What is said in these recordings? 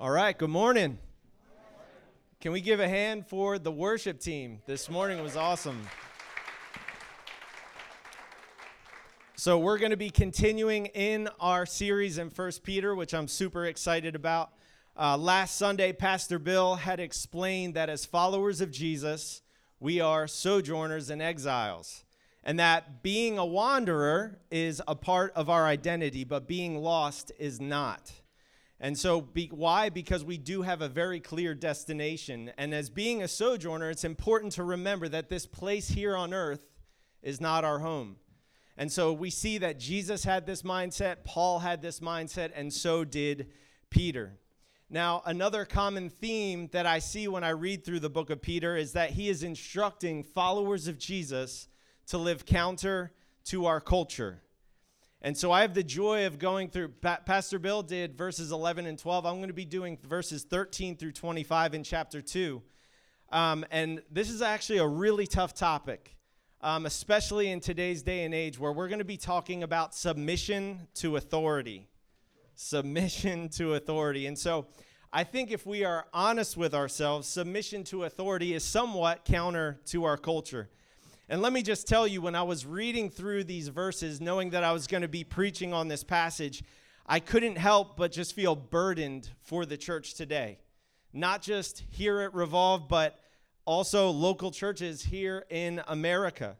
All right, good morning. Can we give a hand for the worship team? This morning was awesome. So, we're going to be continuing in our series in First Peter, which I'm super excited about. Uh, last Sunday, Pastor Bill had explained that as followers of Jesus, we are sojourners and exiles, and that being a wanderer is a part of our identity, but being lost is not. And so, be, why? Because we do have a very clear destination. And as being a sojourner, it's important to remember that this place here on earth is not our home. And so, we see that Jesus had this mindset, Paul had this mindset, and so did Peter. Now, another common theme that I see when I read through the book of Peter is that he is instructing followers of Jesus to live counter to our culture. And so I have the joy of going through, pa- Pastor Bill did verses 11 and 12. I'm going to be doing verses 13 through 25 in chapter 2. Um, and this is actually a really tough topic, um, especially in today's day and age where we're going to be talking about submission to authority. Submission to authority. And so I think if we are honest with ourselves, submission to authority is somewhat counter to our culture. And let me just tell you, when I was reading through these verses, knowing that I was going to be preaching on this passage, I couldn't help but just feel burdened for the church today. Not just here at Revolve, but also local churches here in America.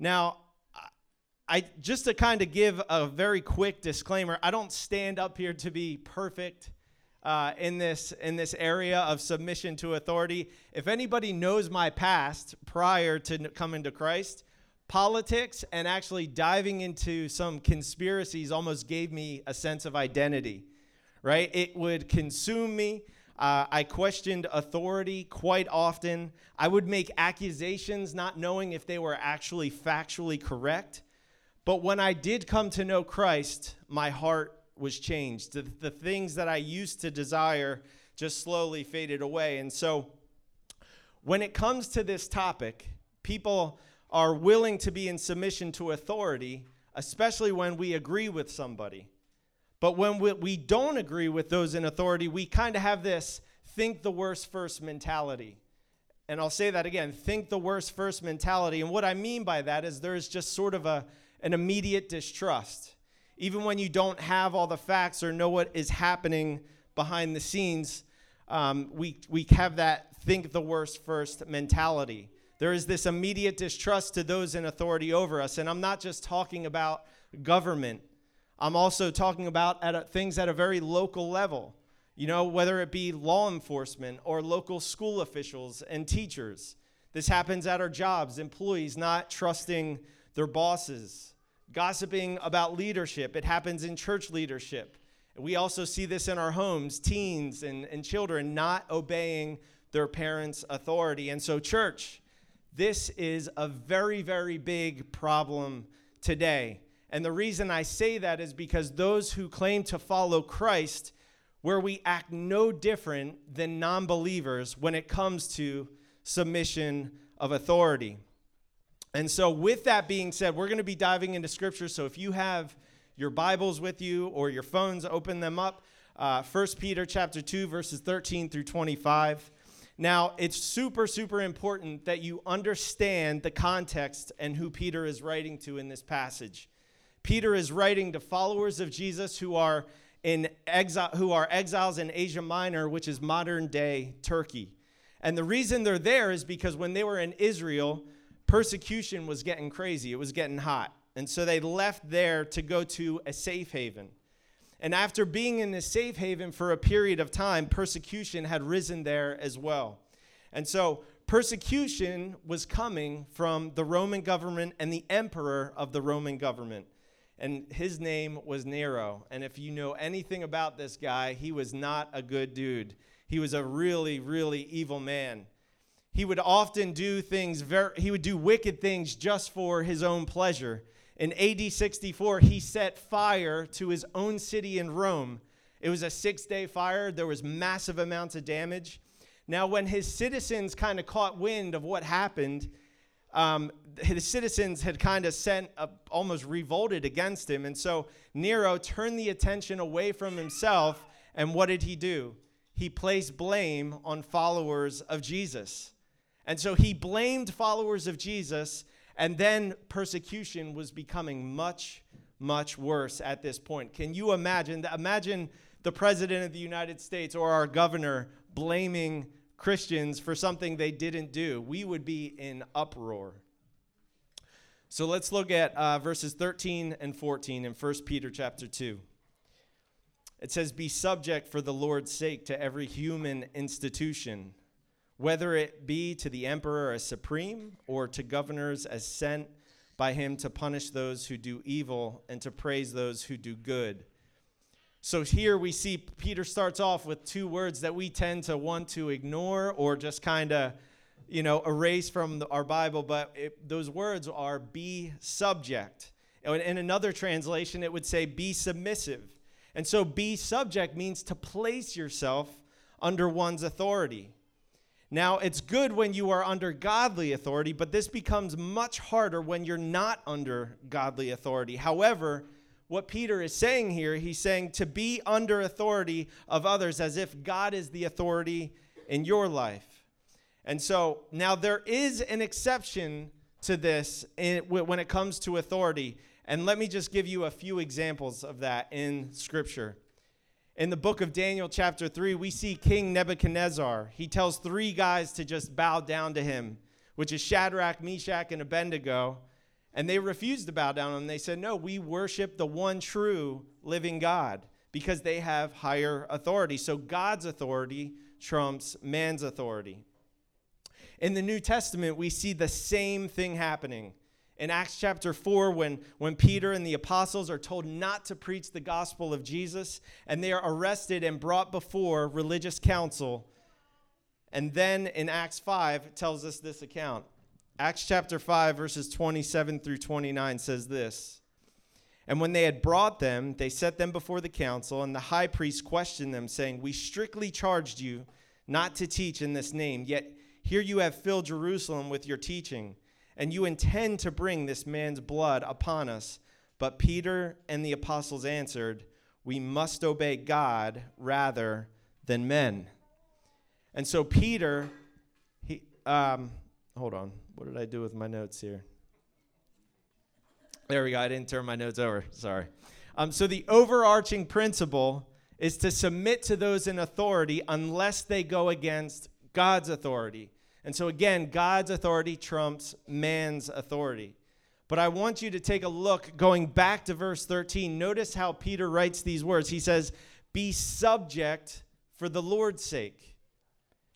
Now, I just to kind of give a very quick disclaimer, I don't stand up here to be perfect uh, in this in this area of submission to authority. If anybody knows my past prior to coming to Christ, politics and actually diving into some conspiracies almost gave me a sense of identity. Right? It would consume me. Uh, I questioned authority quite often. I would make accusations not knowing if they were actually factually correct. But when I did come to know Christ, my heart was changed. The, the things that I used to desire just slowly faded away. And so, when it comes to this topic, people are willing to be in submission to authority, especially when we agree with somebody. But when we, we don't agree with those in authority, we kind of have this think the worst first mentality. And I'll say that again think the worst first mentality. And what I mean by that is there's just sort of a, an immediate distrust even when you don't have all the facts or know what is happening behind the scenes, um, we, we have that think the worst first mentality. There is this immediate distrust to those in authority over us. And I'm not just talking about government, I'm also talking about at a, things at a very local level. You know, whether it be law enforcement or local school officials and teachers. This happens at our jobs, employees not trusting their bosses Gossiping about leadership, it happens in church leadership. We also see this in our homes, teens and, and children not obeying their parents' authority. And so, church, this is a very, very big problem today. And the reason I say that is because those who claim to follow Christ, where we act no different than non believers when it comes to submission of authority. And so, with that being said, we're going to be diving into scripture. So, if you have your Bibles with you or your phones, open them up. Uh, 1 Peter chapter 2, verses 13 through 25. Now, it's super, super important that you understand the context and who Peter is writing to in this passage. Peter is writing to followers of Jesus who are in exile, who are exiles in Asia Minor, which is modern day Turkey. And the reason they're there is because when they were in Israel, persecution was getting crazy, it was getting hot. And so they left there to go to a safe haven. And after being in this safe haven for a period of time, persecution had risen there as well. And so persecution was coming from the Roman government and the emperor of the Roman government. And his name was Nero. And if you know anything about this guy, he was not a good dude. He was a really, really evil man he would often do things very, he would do wicked things just for his own pleasure. In AD 64, he set fire to his own city in Rome. It was a six day fire, there was massive amounts of damage. Now, when his citizens kind of caught wind of what happened, um, his citizens had kind of sent a, almost revolted against him. And so Nero turned the attention away from himself. And what did he do? he placed blame on followers of Jesus. And so he blamed followers of Jesus, and then persecution was becoming much, much worse at this point. Can you imagine? Imagine the president of the United States or our governor blaming Christians for something they didn't do. We would be in uproar. So let's look at uh, verses 13 and 14 in 1 Peter chapter 2. It says, Be subject for the Lord's sake to every human institution, whether it be to the emperor as supreme or to governors as sent by him to punish those who do evil and to praise those who do good. So here we see Peter starts off with two words that we tend to want to ignore or just kind of, you know, erase from the, our Bible, but it, those words are be subject. In another translation, it would say be submissive. And so be subject means to place yourself under one's authority. Now, it's good when you are under godly authority, but this becomes much harder when you're not under godly authority. However, what Peter is saying here, he's saying to be under authority of others as if God is the authority in your life. And so now there is an exception to this when it comes to authority. And let me just give you a few examples of that in Scripture. In the book of Daniel, chapter 3, we see King Nebuchadnezzar. He tells three guys to just bow down to him, which is Shadrach, Meshach, and Abednego. And they refused to bow down and they said, No, we worship the one true living God because they have higher authority. So God's authority trumps man's authority. In the New Testament, we see the same thing happening. In Acts chapter 4, when, when Peter and the apostles are told not to preach the gospel of Jesus, and they are arrested and brought before religious council. And then in Acts 5, it tells us this account. Acts chapter 5, verses 27 through 29 says this And when they had brought them, they set them before the council, and the high priest questioned them, saying, We strictly charged you not to teach in this name, yet here you have filled Jerusalem with your teaching, and you intend to bring this man's blood upon us. But Peter and the apostles answered, We must obey God rather than men. And so Peter, he, um, hold on. What did I do with my notes here? There we go. I didn't turn my notes over. Sorry. Um, so the overarching principle is to submit to those in authority unless they go against God's authority. And so again, God's authority trumps man's authority. But I want you to take a look going back to verse 13. Notice how Peter writes these words. He says, Be subject for the Lord's sake.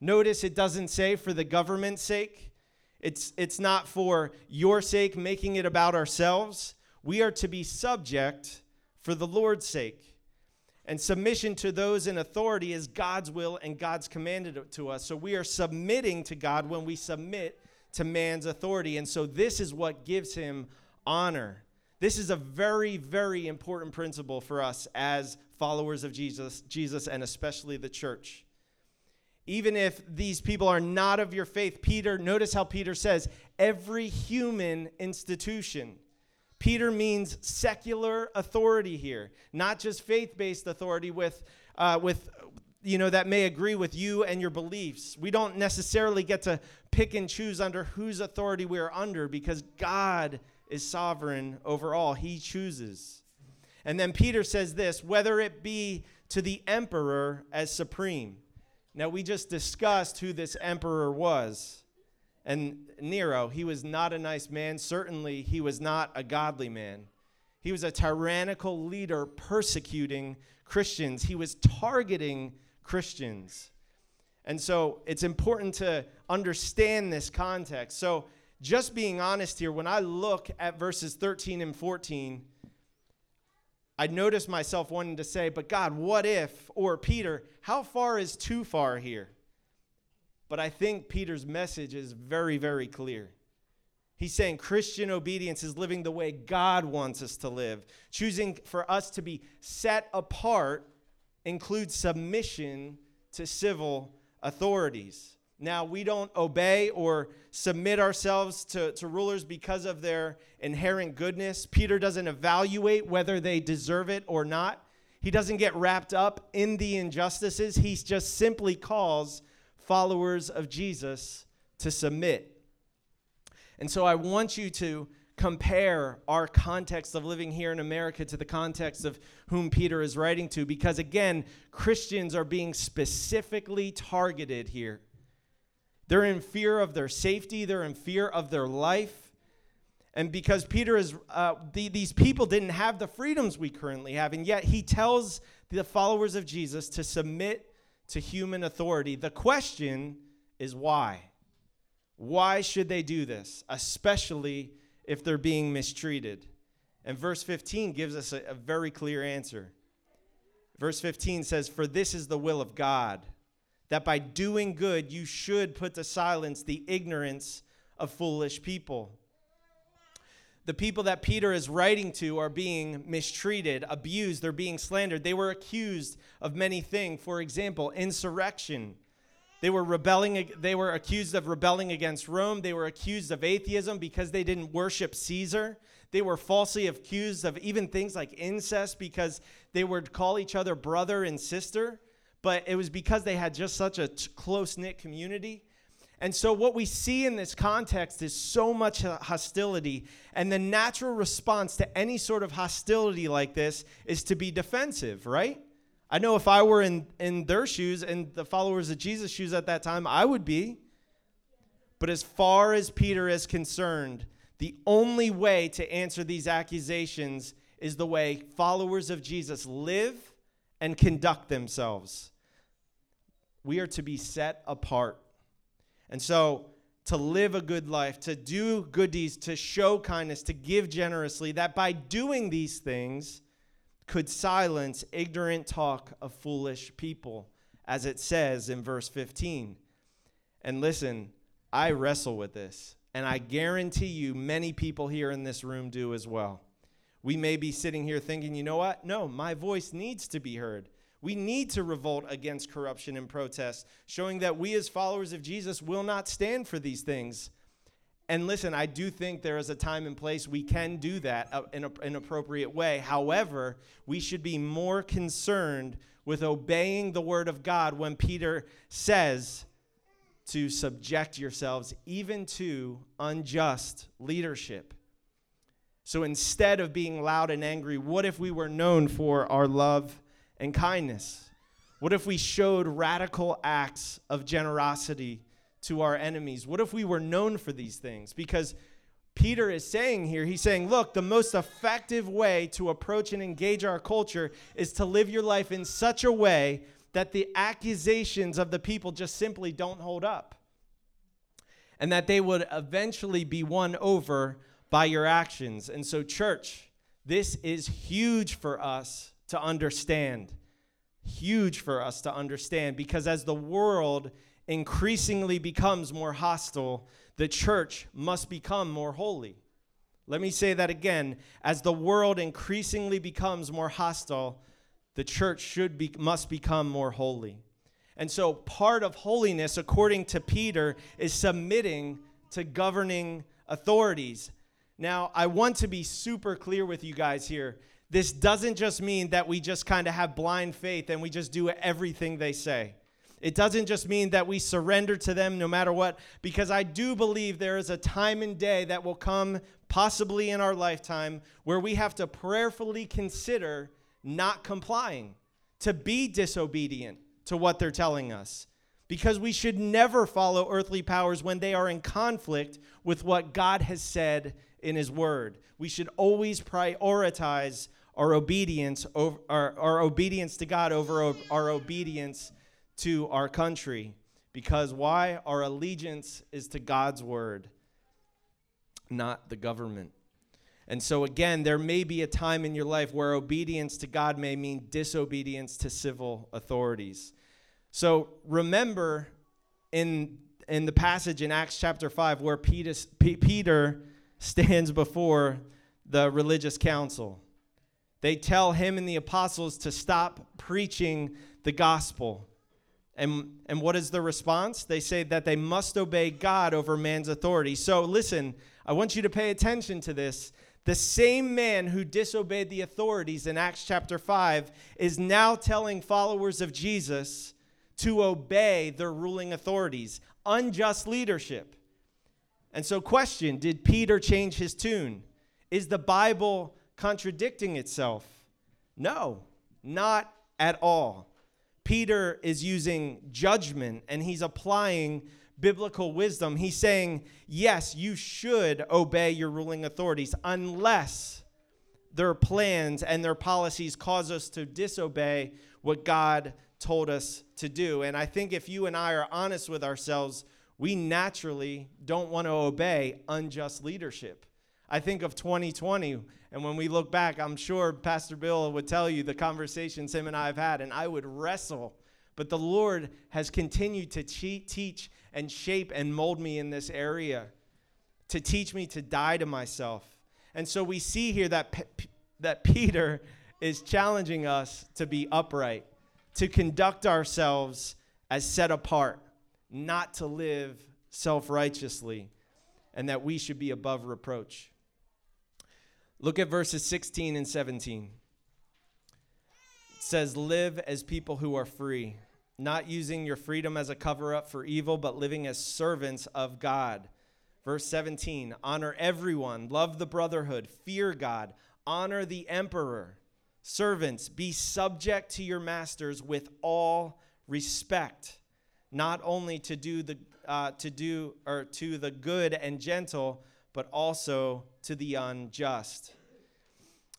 Notice it doesn't say for the government's sake, it's, it's not for your sake, making it about ourselves. We are to be subject for the Lord's sake. And submission to those in authority is God's will and God's commanded to us. So we are submitting to God when we submit to man's authority. And so this is what gives him honor. This is a very, very important principle for us as followers of Jesus, Jesus and especially the church even if these people are not of your faith, Peter, notice how Peter says, every human institution. Peter means secular authority here, not just faith based authority with, uh, with, you know, that may agree with you and your beliefs. We don't necessarily get to pick and choose under whose authority we are under because God is sovereign over all. He chooses. And then Peter says this whether it be to the emperor as supreme. Now, we just discussed who this emperor was. And Nero, he was not a nice man. Certainly, he was not a godly man. He was a tyrannical leader persecuting Christians, he was targeting Christians. And so, it's important to understand this context. So, just being honest here, when I look at verses 13 and 14, I noticed myself wanting to say, but God, what if, or Peter, how far is too far here? But I think Peter's message is very, very clear. He's saying Christian obedience is living the way God wants us to live. Choosing for us to be set apart includes submission to civil authorities. Now, we don't obey or submit ourselves to, to rulers because of their inherent goodness. Peter doesn't evaluate whether they deserve it or not. He doesn't get wrapped up in the injustices. He just simply calls followers of Jesus to submit. And so I want you to compare our context of living here in America to the context of whom Peter is writing to, because again, Christians are being specifically targeted here. They're in fear of their safety, they're in fear of their life. And because Peter is, uh, the, these people didn't have the freedoms we currently have, and yet he tells the followers of Jesus to submit to human authority. The question is why? Why should they do this, especially if they're being mistreated? And verse 15 gives us a, a very clear answer. Verse 15 says, For this is the will of God, that by doing good you should put to silence the ignorance of foolish people. The people that Peter is writing to are being mistreated, abused, they're being slandered. They were accused of many things. For example, insurrection they were rebelling they were accused of rebelling against Rome. They were accused of atheism because they didn't worship Caesar. They were falsely accused of even things like incest because they would call each other brother and sister, but it was because they had just such a t- close-knit community. And so, what we see in this context is so much hostility. And the natural response to any sort of hostility like this is to be defensive, right? I know if I were in, in their shoes and the followers of Jesus' shoes at that time, I would be. But as far as Peter is concerned, the only way to answer these accusations is the way followers of Jesus live and conduct themselves. We are to be set apart. And so, to live a good life, to do good deeds, to show kindness, to give generously, that by doing these things, could silence ignorant talk of foolish people, as it says in verse 15. And listen, I wrestle with this, and I guarantee you many people here in this room do as well. We may be sitting here thinking, you know what? No, my voice needs to be heard. We need to revolt against corruption and protest, showing that we as followers of Jesus will not stand for these things. And listen, I do think there is a time and place we can do that uh, in an appropriate way. However, we should be more concerned with obeying the word of God when Peter says to subject yourselves even to unjust leadership. So instead of being loud and angry, what if we were known for our love and kindness? What if we showed radical acts of generosity to our enemies? What if we were known for these things? Because Peter is saying here, he's saying, look, the most effective way to approach and engage our culture is to live your life in such a way that the accusations of the people just simply don't hold up. And that they would eventually be won over by your actions. And so, church, this is huge for us to understand. Huge for us to understand because as the world increasingly becomes more hostile, the church must become more holy. Let me say that again. As the world increasingly becomes more hostile, the church should be, must become more holy. And so, part of holiness, according to Peter, is submitting to governing authorities. Now, I want to be super clear with you guys here. This doesn't just mean that we just kind of have blind faith and we just do everything they say. It doesn't just mean that we surrender to them no matter what, because I do believe there is a time and day that will come, possibly in our lifetime, where we have to prayerfully consider not complying, to be disobedient to what they're telling us. Because we should never follow earthly powers when they are in conflict with what God has said in His Word. We should always prioritize our obedience over our, our obedience to God over our obedience to our country. Because why? Our allegiance is to God's word, not the government. And so, again, there may be a time in your life where obedience to God may mean disobedience to civil authorities. So, remember in, in the passage in Acts chapter 5 where Peter, Peter stands before the religious council. They tell him and the apostles to stop preaching the gospel. And, and what is the response? They say that they must obey God over man's authority. So listen, I want you to pay attention to this. The same man who disobeyed the authorities in Acts chapter 5 is now telling followers of Jesus to obey their ruling authorities, unjust leadership. And so, question Did Peter change his tune? Is the Bible contradicting itself? No, not at all. Peter is using judgment and he's applying biblical wisdom. He's saying, yes, you should obey your ruling authorities unless their plans and their policies cause us to disobey what God told us to do. And I think if you and I are honest with ourselves, we naturally don't want to obey unjust leadership. I think of 2020, and when we look back, I'm sure Pastor Bill would tell you the conversations him and I have had, and I would wrestle. But the Lord has continued to teach and shape and mold me in this area, to teach me to die to myself. And so we see here that, P- that Peter is challenging us to be upright, to conduct ourselves as set apart, not to live self righteously, and that we should be above reproach. Look at verses 16 and 17. It says, Live as people who are free, not using your freedom as a cover up for evil, but living as servants of God. Verse 17 Honor everyone, love the brotherhood, fear God, honor the emperor. Servants, be subject to your masters with all respect, not only to do the uh, to do or to the good and gentle, but also to the unjust.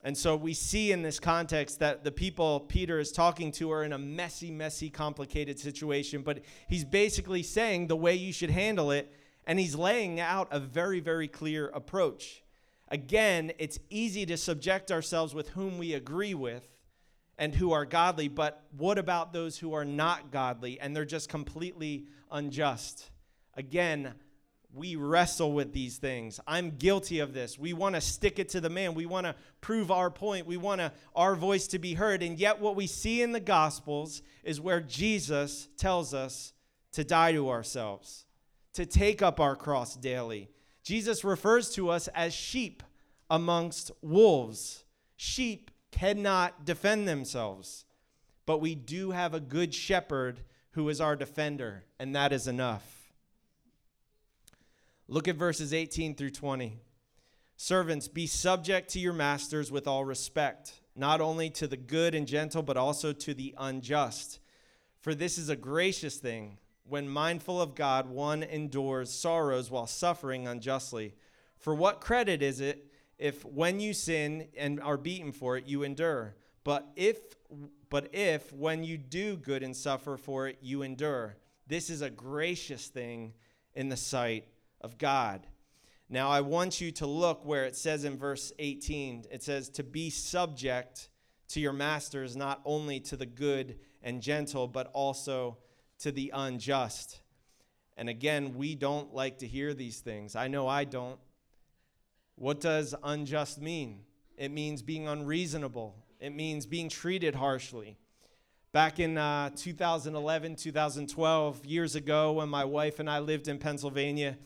And so we see in this context that the people Peter is talking to are in a messy, messy, complicated situation, but he's basically saying the way you should handle it, and he's laying out a very, very clear approach. Again, it's easy to subject ourselves with whom we agree with and who are godly, but what about those who are not godly and they're just completely unjust? Again, we wrestle with these things. I'm guilty of this. We want to stick it to the man. We want to prove our point. We want our voice to be heard. And yet, what we see in the Gospels is where Jesus tells us to die to ourselves, to take up our cross daily. Jesus refers to us as sheep amongst wolves. Sheep cannot defend themselves, but we do have a good shepherd who is our defender, and that is enough. Look at verses 18 through 20. Servants, be subject to your masters with all respect, not only to the good and gentle, but also to the unjust. For this is a gracious thing. When mindful of God, one endures sorrows while suffering unjustly. For what credit is it if when you sin and are beaten for it, you endure? But if but if when you do good and suffer for it, you endure, this is a gracious thing in the sight of God. Now, I want you to look where it says in verse 18 it says, to be subject to your masters, not only to the good and gentle, but also to the unjust. And again, we don't like to hear these things. I know I don't. What does unjust mean? It means being unreasonable, it means being treated harshly. Back in uh, 2011, 2012, years ago, when my wife and I lived in Pennsylvania,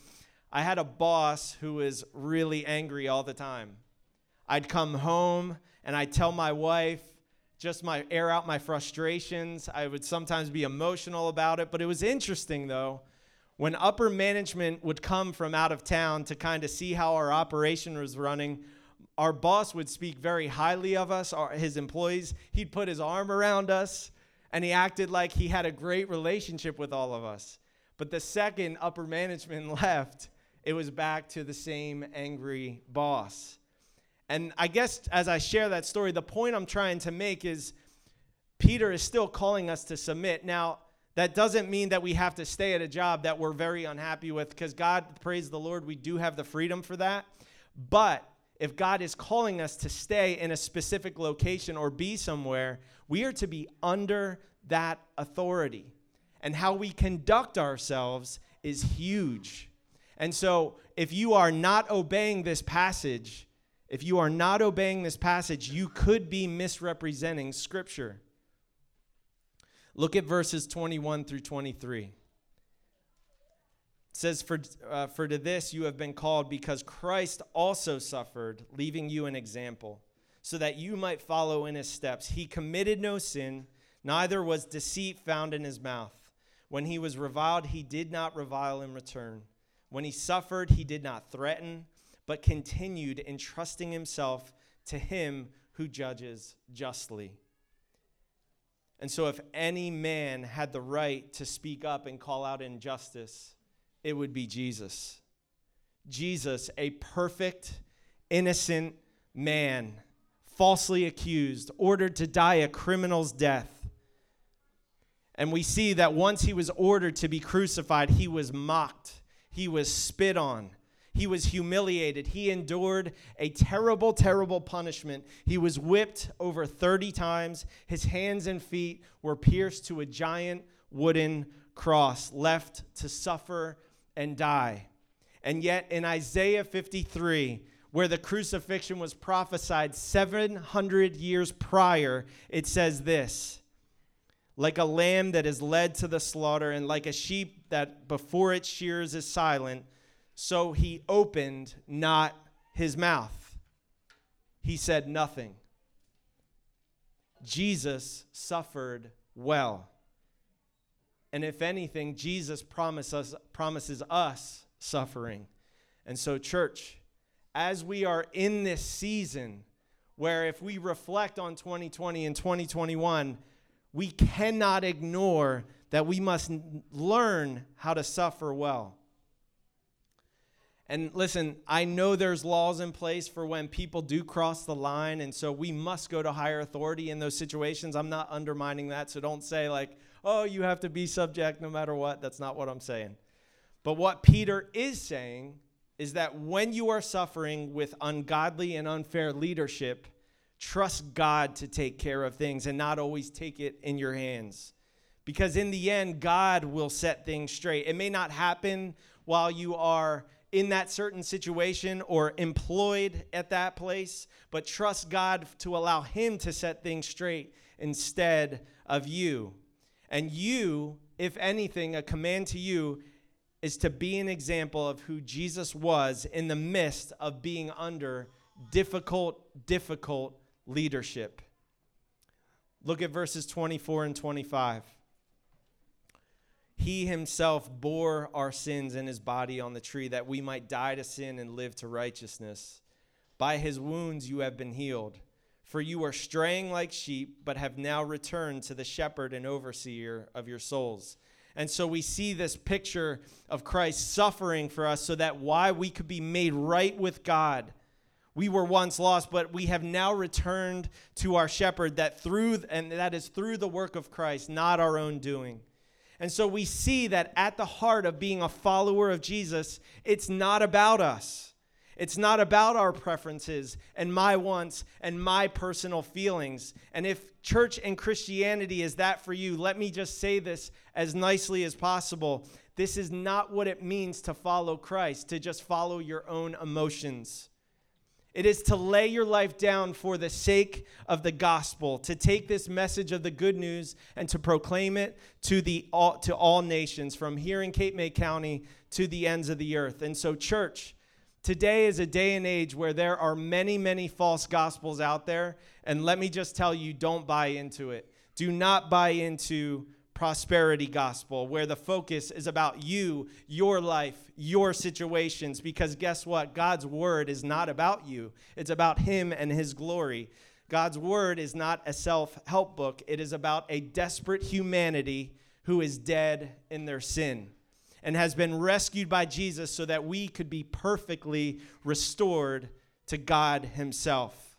I had a boss who was really angry all the time. I'd come home and I'd tell my wife just my air out my frustrations. I would sometimes be emotional about it, but it was interesting though. When upper management would come from out of town to kind of see how our operation was running, our boss would speak very highly of us, our, his employees. He'd put his arm around us and he acted like he had a great relationship with all of us. But the second upper management left, it was back to the same angry boss. And I guess as I share that story, the point I'm trying to make is Peter is still calling us to submit. Now, that doesn't mean that we have to stay at a job that we're very unhappy with, because God, praise the Lord, we do have the freedom for that. But if God is calling us to stay in a specific location or be somewhere, we are to be under that authority. And how we conduct ourselves is huge. And so, if you are not obeying this passage, if you are not obeying this passage, you could be misrepresenting Scripture. Look at verses 21 through 23. says, for, uh, for to this you have been called, because Christ also suffered, leaving you an example, so that you might follow in his steps. He committed no sin, neither was deceit found in his mouth. When he was reviled, he did not revile in return. When he suffered, he did not threaten, but continued entrusting himself to him who judges justly. And so, if any man had the right to speak up and call out injustice, it would be Jesus. Jesus, a perfect, innocent man, falsely accused, ordered to die a criminal's death. And we see that once he was ordered to be crucified, he was mocked, he was spit on, he was humiliated. He endured a terrible, terrible punishment. He was whipped over 30 times. His hands and feet were pierced to a giant wooden cross, left to suffer and die. And yet, in Isaiah 53, where the crucifixion was prophesied 700 years prior, it says this like a lamb that is led to the slaughter, and like a sheep that before its shears is silent, so he opened not his mouth. He said nothing. Jesus suffered well. And if anything, Jesus promises, promises us suffering. And so, church, as we are in this season where if we reflect on 2020 and 2021, we cannot ignore that we must learn how to suffer well. And listen, I know there's laws in place for when people do cross the line, and so we must go to higher authority in those situations. I'm not undermining that, so don't say, like, oh, you have to be subject no matter what. That's not what I'm saying. But what Peter is saying is that when you are suffering with ungodly and unfair leadership, trust God to take care of things and not always take it in your hands. Because in the end, God will set things straight. It may not happen while you are in that certain situation or employed at that place, but trust God to allow Him to set things straight instead of you. And you, if anything, a command to you is to be an example of who Jesus was in the midst of being under difficult, difficult leadership. Look at verses 24 and 25. He himself bore our sins in his body on the tree that we might die to sin and live to righteousness. By his wounds you have been healed. For you were straying like sheep, but have now returned to the shepherd and overseer of your souls. And so we see this picture of Christ suffering for us so that why we could be made right with God. We were once lost, but we have now returned to our shepherd that through and that is through the work of Christ, not our own doing. And so we see that at the heart of being a follower of Jesus, it's not about us. It's not about our preferences and my wants and my personal feelings. And if church and Christianity is that for you, let me just say this as nicely as possible. This is not what it means to follow Christ, to just follow your own emotions. It is to lay your life down for the sake of the gospel, to take this message of the good news and to proclaim it to, the, all, to all nations, from here in Cape May County to the ends of the earth. And so, church, today is a day and age where there are many, many false gospels out there. And let me just tell you, don't buy into it. Do not buy into prosperity gospel where the focus is about you, your life, your situations. Because guess what? God's word is not about you, it's about Him and His glory. God's word is not a self help book, it is about a desperate humanity who is dead in their sin and has been rescued by Jesus so that we could be perfectly restored to God Himself.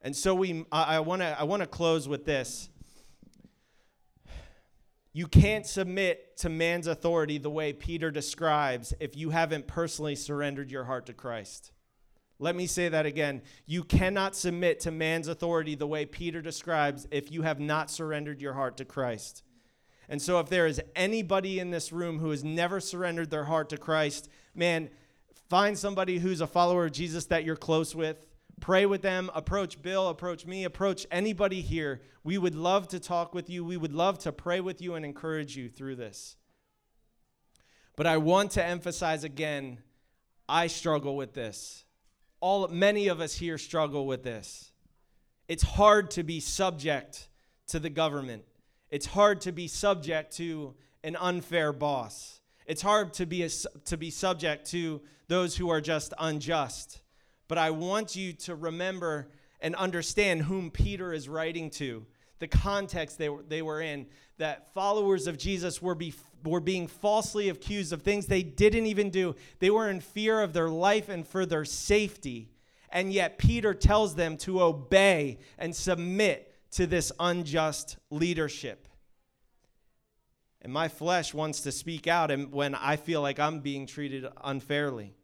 And so we I, I want to I want to close with this. You can't submit to man's authority the way Peter describes if you haven't personally surrendered your heart to Christ. Let me say that again. You cannot submit to man's authority the way Peter describes if you have not surrendered your heart to Christ. And so, if there is anybody in this room who has never surrendered their heart to Christ, man, find somebody who's a follower of Jesus that you're close with Pray with them, approach Bill, approach me, approach anybody here. We would love to talk with you. We would love to pray with you and encourage you through this. But I want to emphasize again I struggle with this. All many of us here struggle with this. It's hard to be subject to the government. It's hard to be subject to an unfair boss. It's hard to be a, to be subject to those who are just unjust. But I want you to remember and understand whom Peter is writing to, the context they were, they were in, that followers of Jesus were, be, were being falsely accused of things they didn't even do. They were in fear of their life and for their safety. And yet, Peter tells them to obey and submit to this unjust leadership. And my flesh wants to speak out and when I feel like I'm being treated unfairly.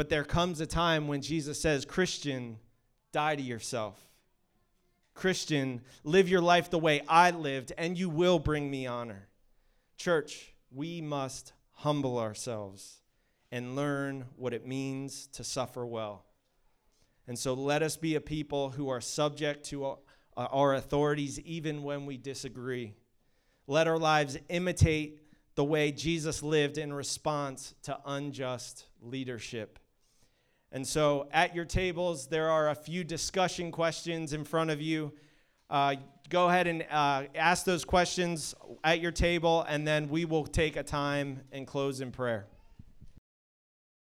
But there comes a time when Jesus says, Christian, die to yourself. Christian, live your life the way I lived, and you will bring me honor. Church, we must humble ourselves and learn what it means to suffer well. And so let us be a people who are subject to our authorities even when we disagree. Let our lives imitate the way Jesus lived in response to unjust leadership. And so at your tables, there are a few discussion questions in front of you. Uh, go ahead and uh, ask those questions at your table, and then we will take a time and close in prayer.